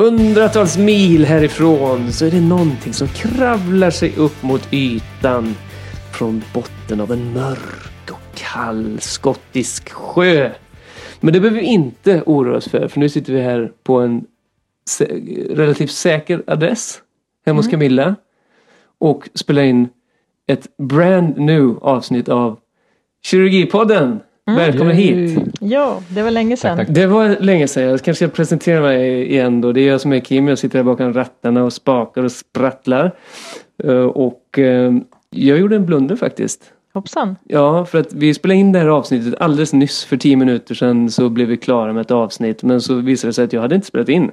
Hundratals mil härifrån så är det någonting som kravlar sig upp mot ytan från botten av en mörk och kall skottisk sjö. Men det behöver vi inte oroa oss för, för nu sitter vi här på en sä- relativt säker adress hemma hos Camilla och spelar in ett brand new avsnitt av Kirurgipodden. Välkommen hit! Ja, det var länge sedan. tack. Det var länge sedan. Jag kanske ska presentera mig igen då. Det är jag som är Kim. Jag sitter här bakom rattarna och spakar och sprattlar. Eh, Och eh, jag gjorde en blunder faktiskt. Hoppsan. Ja, för att vi spelade in det här avsnittet alldeles nyss för tio minuter sedan så blev vi klara med ett avsnitt. Men så visade det sig att jag hade inte spelat in.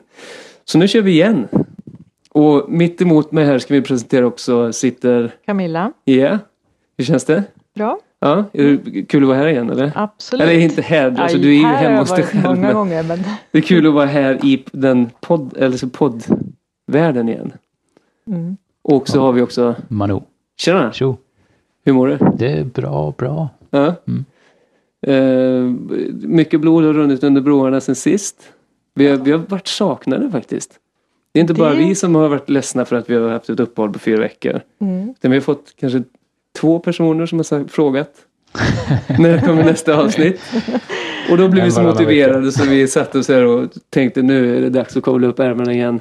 Så nu kör vi igen. Och mitt emot mig här ska vi presentera också sitter, Camilla. yeah, hur känns det? Bra, Ja, är det kul att vara här igen eller? absolut. Eller inte här, alltså du är ju hemma jag hos dig själv. många men- gånger, men Det är kul att vara här i den podd, eller så poddvärlden igen. mm. Och så har vi också, Manu. tjena, Tjo. hur mår du? Det är bra, bra. Ja. Mm. Eh, mycket blod har runnit under broarna sen sist. Vi har, vi har varit saknade faktiskt. Det är inte bara Det- vi som har varit ledsna för att vi har haft ett uppehåll på fyra veckor. Mm. Utan vi har fått kanske två personer som har sagt, frågat när kommer nästa avsnitt. Och då blev vi så motiverade så vi satte oss här och tänkte nu är det dags att kavla upp ärmarna igen.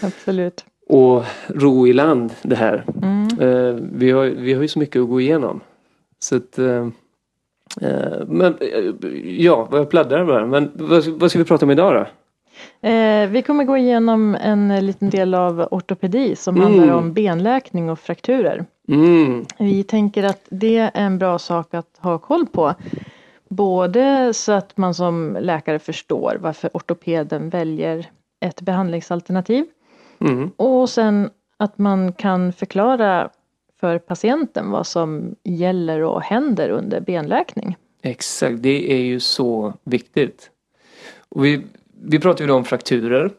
absolut. och ro i land det här. Mm. Eh, vi, har, vi har ju så mycket att gå igenom. Så att, eh, eh, men ja, vad jag pladdrar bara. Men vad, vad ska vi prata om idag då? Eh, vi kommer gå igenom en liten del av ortopedi som Mm. handlar om benläkning och frakturer. Mm, Vi tänker att det är en bra sak att ha koll på. Både så att man som läkare förstår varför ortopeden väljer ett behandlingsalternativ mm, och sen att man kan förklara för patienten vad som gäller och händer under benläkning. exakt, det är ju så viktigt. Och vi, vi pratar ju om frakturer.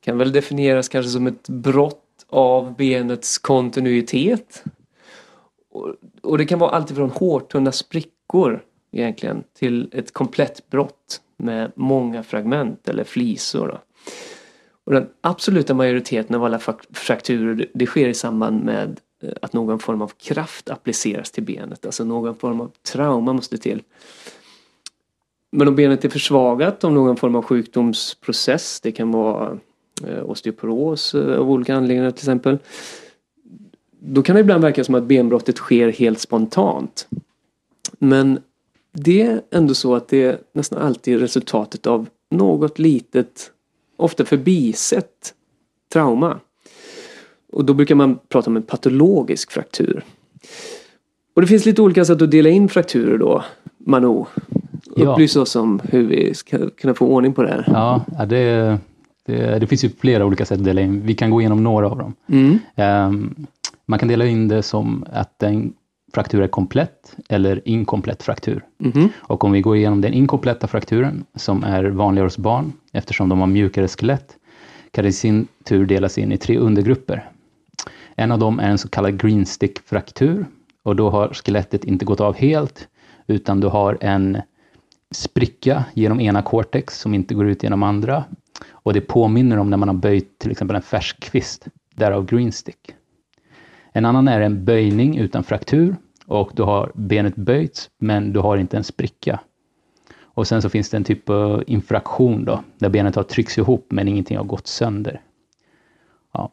Kan väl definieras kanske som ett brott av benets kontinuitet. Och, och det kan vara alltifrån hårtunna sprickor egentligen till ett komplett brott med många fragment eller flisor. Då. Och den absoluta majoriteten av alla frakturer det, sker i samband med eh, att någon form av kraft appliceras till benet. Alltså någon form av trauma måste till. Men om benet är försvagat av någon form av sjukdomsprocess, det kan vara osteoporos eh, av olika anledningar till exempel. Då kan det ibland verka som att benbrottet sker helt spontant. Men det är ändå så att det är nästan alltid resultatet av något litet, ofta förbisett trauma. Och då brukar man prata om en patologisk fraktur. Och det finns lite olika sätt att dela in frakturer då, Manu. Ja. Upplys oss om hur vi ska kunna få ordning på det här. Ja, ja, det, det, det finns ju flera olika sätt att dela in. Vi kan gå igenom några av dem. Mm. Ehm, man kan dela in det som att en fraktur är komplett eller inkomplett fraktur. Mhm. Och om vi går igenom den inkompletta frakturen, som är vanligare hos barn, eftersom de har mjukare skelett, kan det i sin tur delas in i tre undergrupper. En av dem är en så kallad green stick-fraktur, och då har skelettet inte gått av helt, utan du har en spricka genom ena cortex som inte går ut genom andra. Och det påminner om när man har böjt till exempel en färsk kvist, därav greenstick. En annan är en böjning utan fraktur och du har benet böjts men du har inte en spricka. Och sen så finns det en typ av infraktion då, där benet har tryckts ihop men ingenting har gått sönder. Ja.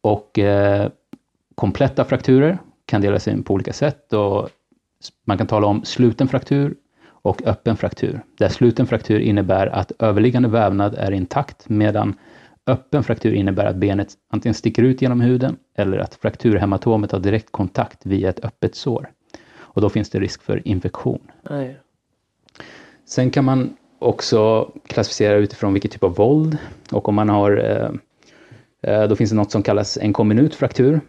Och eh, kompletta frakturer kan delas in på olika sätt och man kan tala om sluten fraktur och öppen fraktur. Där sluten fraktur innebär att överliggande vävnad är intakt medan öppen fraktur innebär att benet antingen sticker ut genom huden eller att frakturhematomet har direkt kontakt via ett öppet sår. Och då finns det risk för infektion. Nej. Sen kan man också klassificera utifrån vilket typ av våld och om man har eh, eh, då finns det något som kallas en komminut fraktur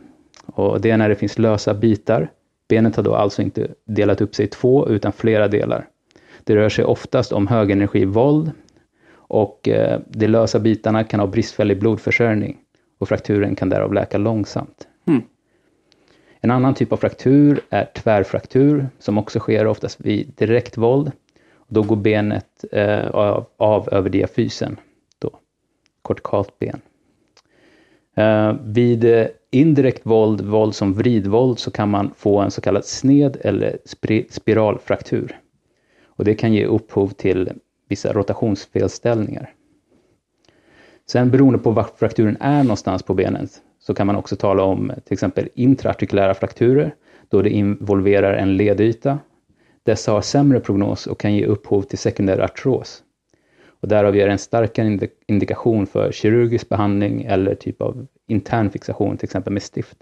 och det är när det finns lösa bitar. Benet har då alltså inte delat upp sig i två utan flera delar. Det rör sig oftast om högenergivåld och eh, de lösa bitarna kan ha bristfällig blodförsörjning och frakturen kan därav läka långsamt. Mm. En annan typ av fraktur är tvärfraktur som också sker oftast vid direktvåld. Då går benet eh, av, av över diafysen. Då. kortikalt ben. Eh, vid eh, indirekt våld, våld som vridvåld, så kan man få en så kallad sned eller spiralfraktur. Och det kan ge upphov till vissa rotationsfelställningar. Sen beroende på var frakturen är någonstans på benet så kan man också tala om till exempel intraartikulära frakturer då det involverar en ledyta. Dessa har sämre prognos och kan ge upphov till sekundär artros. Och därav ger en starkare indikation för kirurgisk behandling eller typ av intern fixation, till exempel med stift.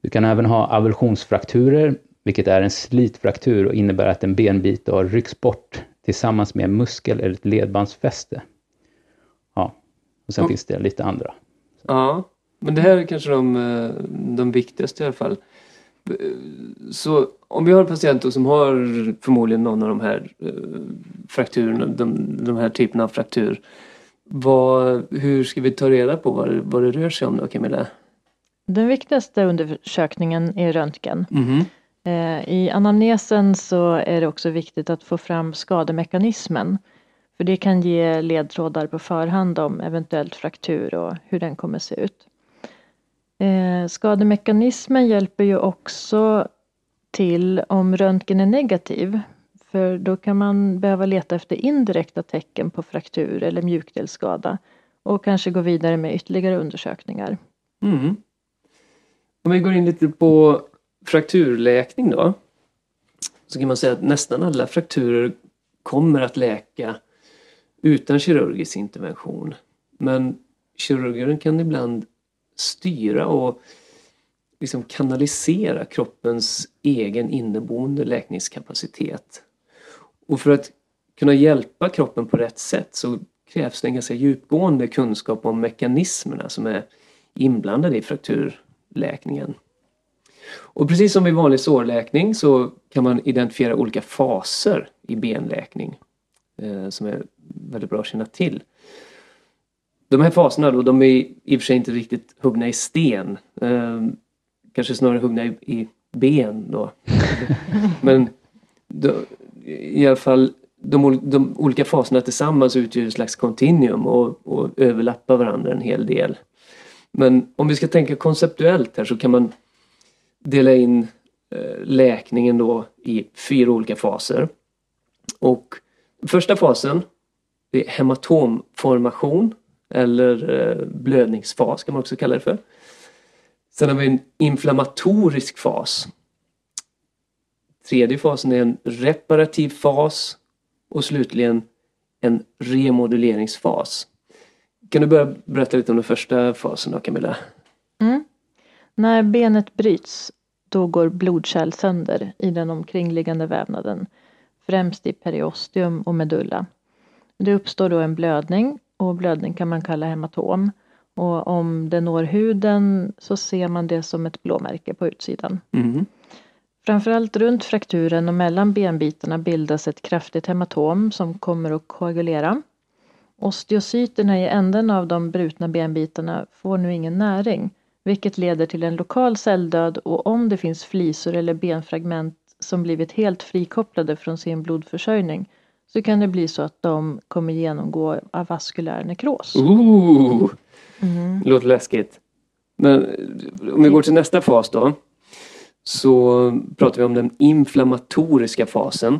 Du kan även ha avulsionsfrakturer, vilket är en slitfraktur och innebär att en benbit har ryckts bort tillsammans med en muskel eller ett ledbandsfäste. Ja, och sen mm. finns det lite andra. Ja, men det här är kanske de, eh, de viktigaste i alla fall. Så om vi har patienter som har förmodligen någon av de här eh, frakturerna, de, de här typerna av fraktur. Vad, hur ska vi ta reda på vad, vad det rör sig om då Camilla? Den viktigaste undersökningen är röntgen. Mm. Eh, I anamnesen så är det också viktigt att få fram skademekanismen. För det kan ge ledtrådar på förhand om eventuellt fraktur och hur den kommer se ut. Eh, skademekanismen hjälper ju också till om röntgen är negativ. För då kan man behöva leta efter indirekta tecken på fraktur eller mjukdelsskada och kanske gå vidare med ytterligare undersökningar. Mm. Om vi går in lite på frakturläkning då. Så kan man säga att nästan alla frakturer kommer att läka utan kirurgisk intervention. Men kirurgen kan ibland styra och liksom kanalisera kroppens egen inneboende läkningskapacitet. Och för att kunna hjälpa kroppen på rätt sätt så krävs det en ganska djupgående kunskap om mekanismerna som är inblandade i frakturläkningen. Och precis som vid vanlig sårläkning så kan man identifiera olika faser i benläkning eh, som är väldigt bra att känna till. De här faserna då, de är i och för sig inte riktigt huggna i sten. Eh, kanske snarare huggna i, i ben då. Men då, i alla fall de, de, olika faserna tillsammans utgör ett slags kontinuum och, och överlappar varandra en hel del. Men om vi ska tänka konceptuellt här så kan man dela in eh, läkningen då i fyra olika faser. Och första fasen det är hematomformation eller eh, blödningsfas kan man också kalla det för. Sen har vi en inflammatorisk fas. Tredje fasen är en reparativ fas och slutligen en remoduleringsfas. Kan du börja berätta lite om den första fasen då Camilla? Mm. När benet bryts då går blodkärl sönder i den omkringliggande vävnaden. Främst i periosteum och medulla. Det uppstår då en blödning och blödning kan man kalla hematom. Och om det når huden så ser man det som ett blåmärke på utsidan. Mm. Framförallt runt frakturen och mellan benbitarna bildas ett kraftigt hematom som kommer att koagulera. Osteocyterna i änden av de brutna benbitarna får nu ingen näring vilket leder till en lokal celldöd och om det finns flisor eller benfragment som blivit helt frikopplade från sin blodförsörjning så kan det bli så att de kommer genomgå avaskulär nekros. Ooh, mm. Låter läskigt. Men om vi går till nästa fas då. Så pratar vi om den inflammatoriska fasen.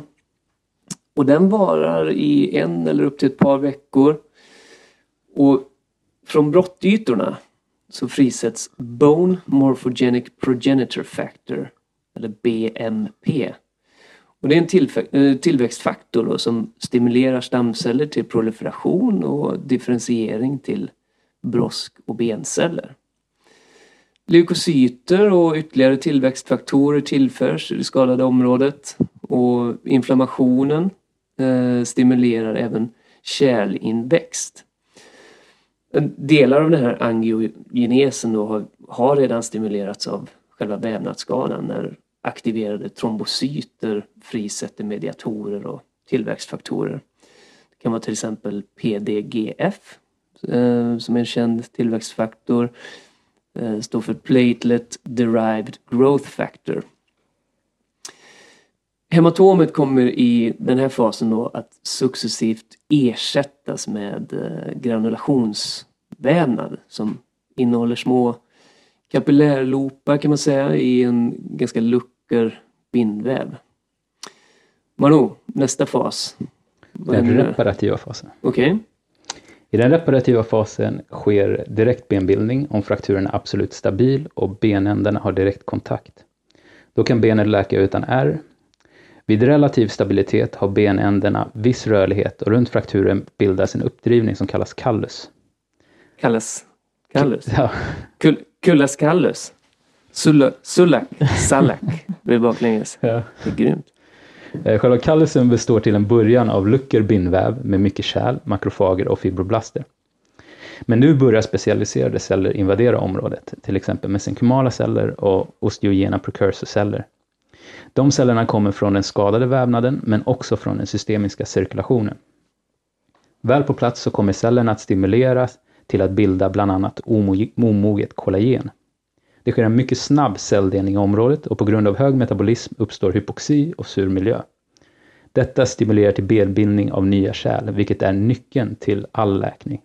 Och den varar i en eller upp till ett par veckor. Och från brottytorna så frisätts Bone Morphogenic Progenitor Factor, eller BMP. Och det är en eh, tillväxtfaktor då, som stimulerar stamceller till proliferation och differentiering till brosk och benceller. Leukocyter och ytterligare tillväxtfaktorer tillförs i det skadade området och inflammationen eh, stimulerar även kärlinväxt. Delar av den här angiogenesen då har, har redan stimulerats av själva vävnadsskadan när aktiverade trombocyter frisätter mediatorer och tillväxtfaktorer. Det kan vara till exempel PDGF eh, som är en känd tillväxtfaktor. Eh, står för Platelet Derived Growth Factor. Hematomet kommer i den här fasen då att successivt ersättas med eh, granulationsvävnad som innehåller små kapillärloopar kan man säga i en ganska lucker bindväv. Manu, nästa fas. Vad Den reparativa fasen. Okej. I den reparativa fasen sker direkt benbildning om frakturen är absolut stabil och benändarna har direkt kontakt. Då kan benet läka utan ärr. Vid relativ stabilitet har benändarna viss rörlighet och runt frakturen bildas en uppdrivning som kallas kallus. Kallas. Kallus. Ja, Kull, kullas kallus. Sulla, sullak. Sallak. Det är baklänges. ja. Det är grymt. Eh, Själva kallusen består till en början av lucker bindväv med mycket kärl, makrofager och fibroblaster. Men nu börjar specialiserade celler invadera området, till exempel mesenkymala celler och osteogena precursor-celler. De cellerna kommer från den skadade vävnaden, men också från den systemiska cirkulationen. Väl på plats så kommer cellerna att stimuleras till att bilda bland annat omoget kollagen. Det sker en mycket snabb celldelning i området och på grund av hög metabolism uppstår hypoxi och sur miljö. Detta stimulerar till benbildning av nya kärl, vilket är nyckeln till all läkning.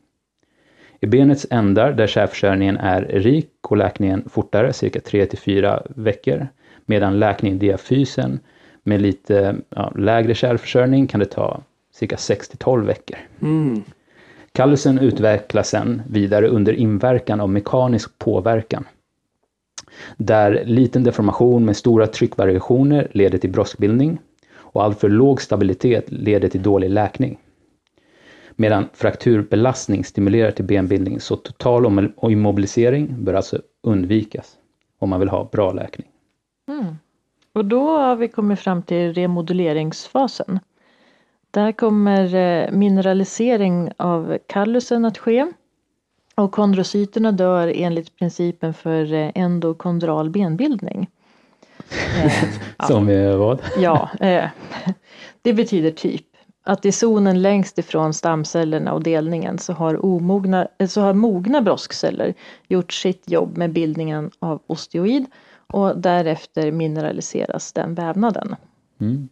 I benets ändar, där kärlförsörjningen är rik, går läkningen fortare, cirka 3-4 veckor, medan läkning i diafysen med lite ja, lägre kärlförsörjning kan det ta cirka 6-12 veckor. Mm. Kallusen utvecklas sen vidare under inverkan av mekanisk påverkan. Där liten deformation med stora tryckvariationer leder till broskbildning och alltför låg stabilitet leder till dålig läkning. Medan frakturbelastning stimulerar till benbildning så total immobilisering bör alltså undvikas om man vill ha bra läkning. Och då har vi kommit fram till remoduleringsfasen. Där kommer eh, mineralisering av kallusen att ske. Och kondrocyterna dör enligt principen för eh, endokondral benbildning. Eh, Som är vad? Ja, eh, det betyder typ att i zonen längst ifrån stamcellerna och delningen så har, omogna, så har mogna broskceller gjort sitt jobb med bildningen av osteoid och därefter mineraliseras den vävnaden. Mm.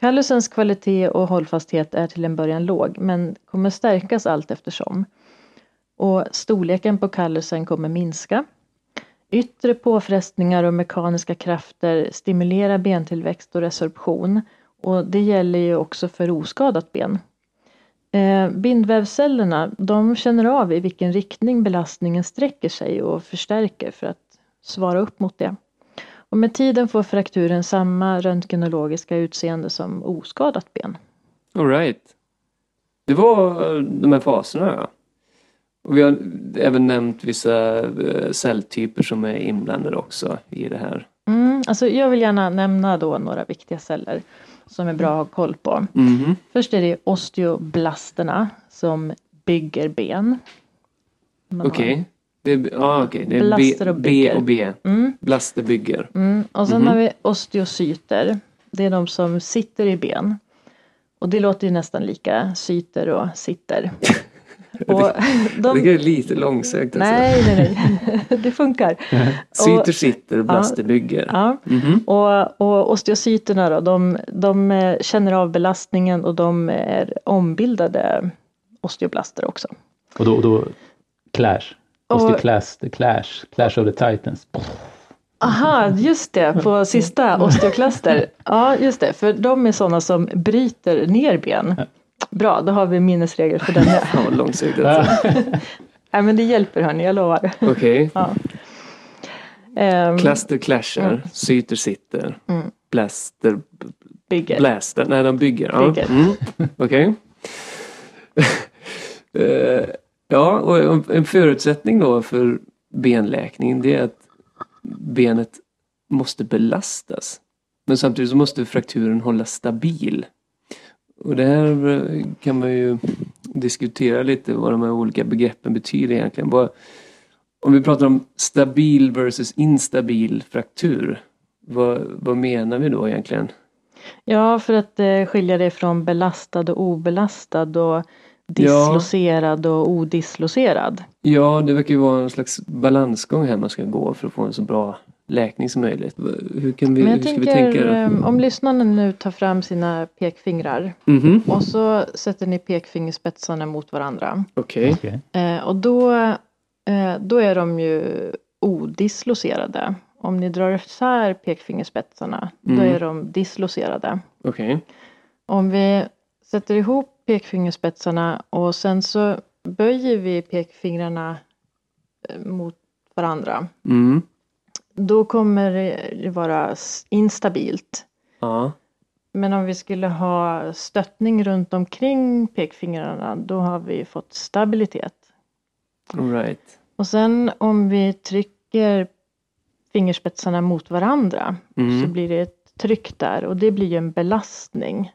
Kallusens kvalitet och hållfasthet är till en början låg men kommer stärkas allt eftersom. Och storleken på kallusen kommer minska. Yttre påfrestningar och mekaniska krafter stimulerar bentillväxt och resorption. Och det gäller ju också för oskadat ben. Eh, bindvävscellerna de känner av i vilken riktning belastningen sträcker sig och förstärker för att svara upp mot det. Och med tiden får frakturen samma röntgenologiska utseende som oskadat ben. All right. Det var eh, de här faserna ja. Och vi har även nämnt vissa eh, celltyper som är inblandade också i det här. Mm, alltså jag vill gärna nämna då några viktiga celler som är bra att ha koll på. Mhm. Först är det osteoblasterna som bygger ben. Okej. Det är, ja, okej. det är Blaster B, och B bygger. och B. Mm, Blaster bygger. mm. Och sen Mhm. har vi osteocyter. Det är de som sitter i ben. Och det låter ju nästan lika cyter och sitter. och de, Det är lite långsökt alltså. nej, nej, nej. det funkar. Syter sitter, blaster bygger. Ja. Mhm. Och, och osteocyterna då, de, de eh, känner av belastningen och de är ombildade osteoblaster också. Och då, då Clash. Och- Osteoclast, the Clash, Clash of the Titans. Aha, just det, på sista osteoklaster. Ja, just det, för de är sådana som bryter ner ben. Bra, då har vi minnesregel för den. Fan vad långsökt alltså. Nej men det hjälper hörni, jag lovar. Okej. Ja. Ehm, Cluster clashar, syter sitter, Mm. blaster, bygger. blaster, nej de bygger. Ja. Bygger. Mm. Okej. Eh, ja, och en- förutsättning då för benläkning det är att benet måste belastas. Men samtidigt så måste frakturen hållas stabil. Och det här eh, kan man ju diskutera lite vad de här olika begreppen betyder egentligen. Vad, om vi pratar om stabil versus instabil fraktur. Vad, vad menar vi då egentligen? Ja, för att eh, skilja det från belastad och obelastad och dislocerad och odislocerad. Ja, det verkar ju vara en slags balansgång här man ska gå för att få en så bra läkning som möjligt. Hur, kan vi, Men jag hur ska tänker, vi tänka? då? eh, om lyssnarna nu tar fram sina pekfingrar Mhm. och så sätter ni pekfingerspetsarna mot varandra. Okej. Okej. Eh, och då, eh, då är de ju odislocerade. Om ni drar isär pekfingerspetsarna, då Mm. är de dislocerade. Okej. Om vi sätter ihop pekfingerspetsarna och sen så böjer vi pekfingrarna eh, mot varandra. Mm. Då kommer det vara instabilt. Ja. Men om vi skulle ha stöttning runt omkring pekfingrarna, då har vi fått stabilitet. Right. Och sen om vi trycker fingerspetsarna mot varandra så Mm. blir det ett tryck där och det blir ju en belastning.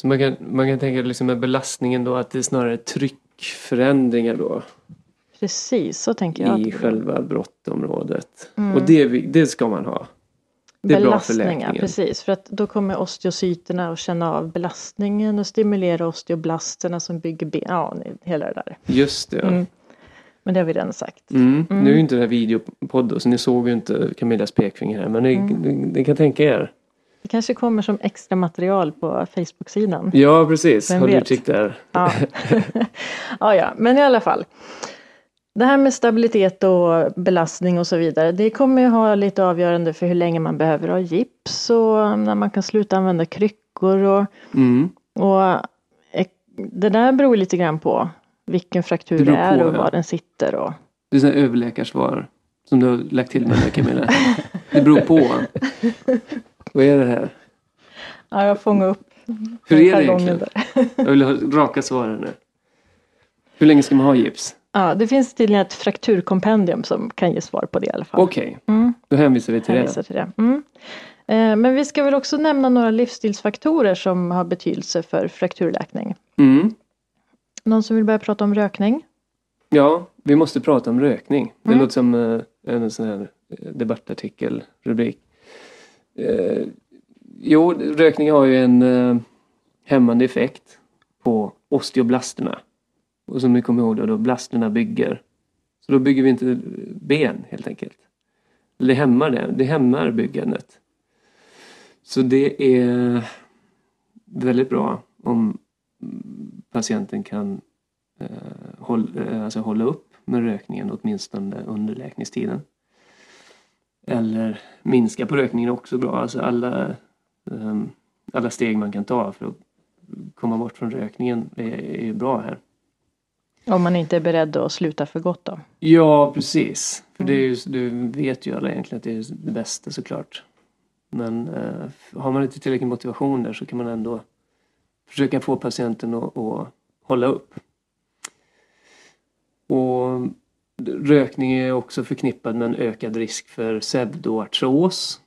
Så man kan, man kan tänka liksom med belastningen då att det är snarare tryckförändringar då Precis, så tänker jag. i själva brottområdet. Mm. Och det, det ska man ha. det är bra för läkningen. precis. För att då kommer osteocyterna att känna av belastningen och stimulera osteoblasterna som bygger ben. Ja, hela det där. Just det. Mm. Men det har vi redan sagt. Mm. Mm. Nu är ju inte det här videopodd så ni såg ju inte Camillas pekfinger här. Men ni, Mm. ni, ni kan tänka er. Det kanske kommer som extra material på Facebook-sidan. Ja, precis. Håll utkik där. Ja. ja, ja, men i alla fall. Det här med stabilitet och belastning och så vidare, det kommer ju ha lite avgörande för hur länge man behöver ha gips och när man kan sluta använda kryckor och, Mm. och det där beror lite grann på vilken fraktur Det det, är på, och ja. var den sitter och Det är sådana överläkarsvar som du har lagt till med Camilla. Det beror på. Vad är det här? ja, jag fångar upp Hur är det egentligen? Jag vill ha raka svaren nu. Hur länge ska man ha gips? Ja, det finns tydligen ett frakturkompendium som kan ge svar på det i alla fall. Okej, Mm. då hänvisar vi till det. hänvisar till det. Mm. Eh, Men vi ska väl också nämna några livsstilsfaktorer som har betydelse för frakturläkning. Mm. Någon som vill börja prata om rökning? Ja, vi måste prata om rökning. Det Mm. låter som eh, en sån här eh, debattartikel, rubrik. Eh, jo, rökning har ju en eh, hämmande effekt på osteoblasterna. Och som ni kommer ihåg då, då blasterna bygger. Så då bygger vi inte ben helt enkelt. Eller det hämmar det, det hämmar byggandet. Så det är väldigt bra om patienten kan eh, håll, eh, alltså hålla upp med rökningen åtminstone under läkningstiden. Eller minska på rökningen är också bra. Alltså alla, ehm, alla steg man kan ta för att komma bort från rökningen är, är bra här. Om man inte är beredd att sluta för gott då? Ja, precis. För det är ju, du vet ju alla egentligen att det är det bästa såklart. Men eh, har man inte tillräcklig motivation där så kan man ändå försöka få patienten att, att hålla upp. Och rökning är också förknippad med en ökad risk för pseudoartros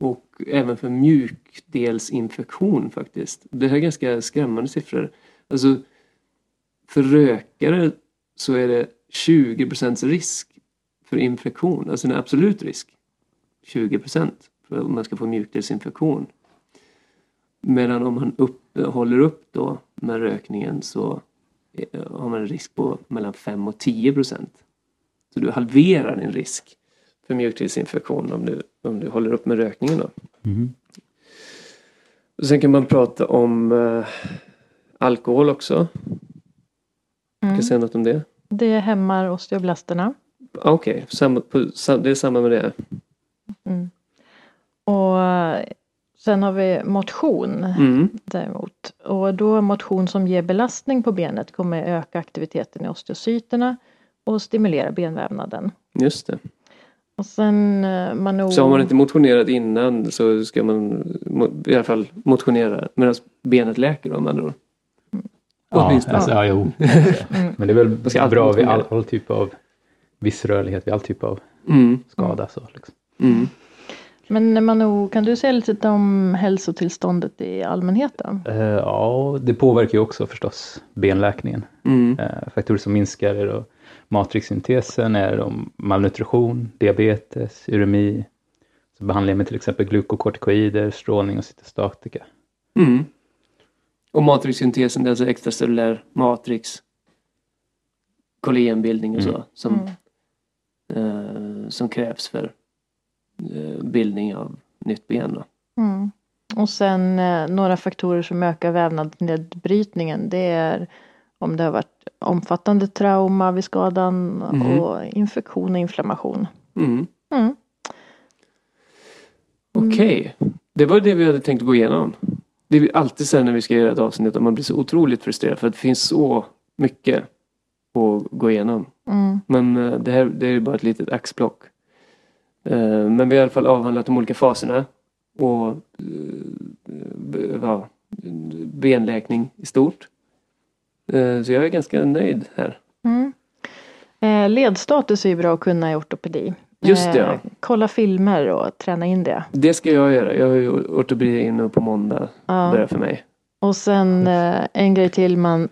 och även för mjukdelsinfektion faktiskt. Det här är ganska skrämmande siffror. Alltså för rökare så är det 20% risk för infektion, alltså en absolut risk. 20 för om man ska få mjukdelsinfektion. Medan om man upp, håller upp då med rökningen så eh, har man en risk på mellan 5 och 10 procent. Så du halverar din risk för mjukdelsinfektion om du, om du håller upp med rökningen. Då. Mhm. Och sen kan man prata om eh, alkohol också. Kan Mm. jag säga något om det? Det hämmar osteoblasterna. Ah, Okej, sam- det är samma med det. Mm. Och eh, sen har vi motion Mm. däremot. Och då motion som ger belastning på benet kommer öka aktiviteten i osteocyterna och stimulera benvävnaden. Just det. Och sen eh, man Så har man inte motionerat innan så ska man i alla fall motionera medan benet läker då med andra ord. Ja, alltså, ja, jo. Mm. Men det är väl Man ska bra vid all, all typ av viss rörlighet, vid all typ av Mm. skada. Så, liksom. Mm. Men Manu, kan du säga lite om hälsotillståndet i allmänheten? Eh, ja, det påverkar ju också förstås benläkningen. Mm. Eh, faktorer som minskar är då matrixsyntesen, är då malnutrition, diabetes, uremi, så behandling med till exempel glukokortikoider, strålning och cytostatika. Mm. Och matrixsyntesen, det är alltså extracellulär matrix, kollagenbildning och så Mm. som, Mm. eh, som krävs för bildning av nytt ben. Mm. Och sen eh, några faktorer som ökar vävnadsnedbrytningen. Det är om det har varit omfattande trauma vid skadan Mhm. och infektion och inflammation. Mm. Mm. Okej, det var det vi hade tänkt gå igenom. Det är alltid sen när vi ska göra ett avsnitt att man blir så otroligt frustrerad för att det finns så mycket att gå igenom. Mm. Men eh, det här det är bara ett litet axplock. Eh, Men vi har i alla fall avhandlat de olika faserna och eh, ja, benläkning i stort. Eh, Så jag är ganska nöjd här. Mm. Ledstatus är ju bra att kunna i ortopedi. Just det, ja. Kolla filmer och träna in det. Det ska jag göra. Jag har ju ortopedi inne på måndag. Ja. Börjar för mig. Och sen en grej till man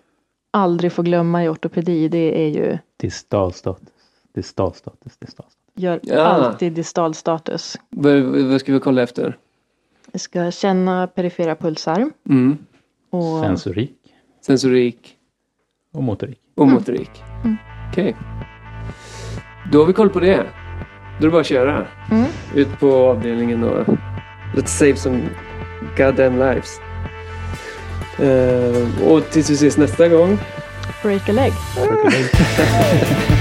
aldrig får glömma i ortopedi. Det är ju Distalstatus. Distalstatus. Distalstatus. Gör Ja. alltid distalstatus. Vad, vad ska vi kolla efter? Vi ska känna perifera pulsar. Mm. Och Sensorik Sensorik och motorik. och motorik. Mm. Okej. Då har vi koll på det. Då är det bara att köra. Mm. Ut på avdelningen och let's save some goddamn lives. Eh, och tills vi ses nästa gång. break a leg. Circulate.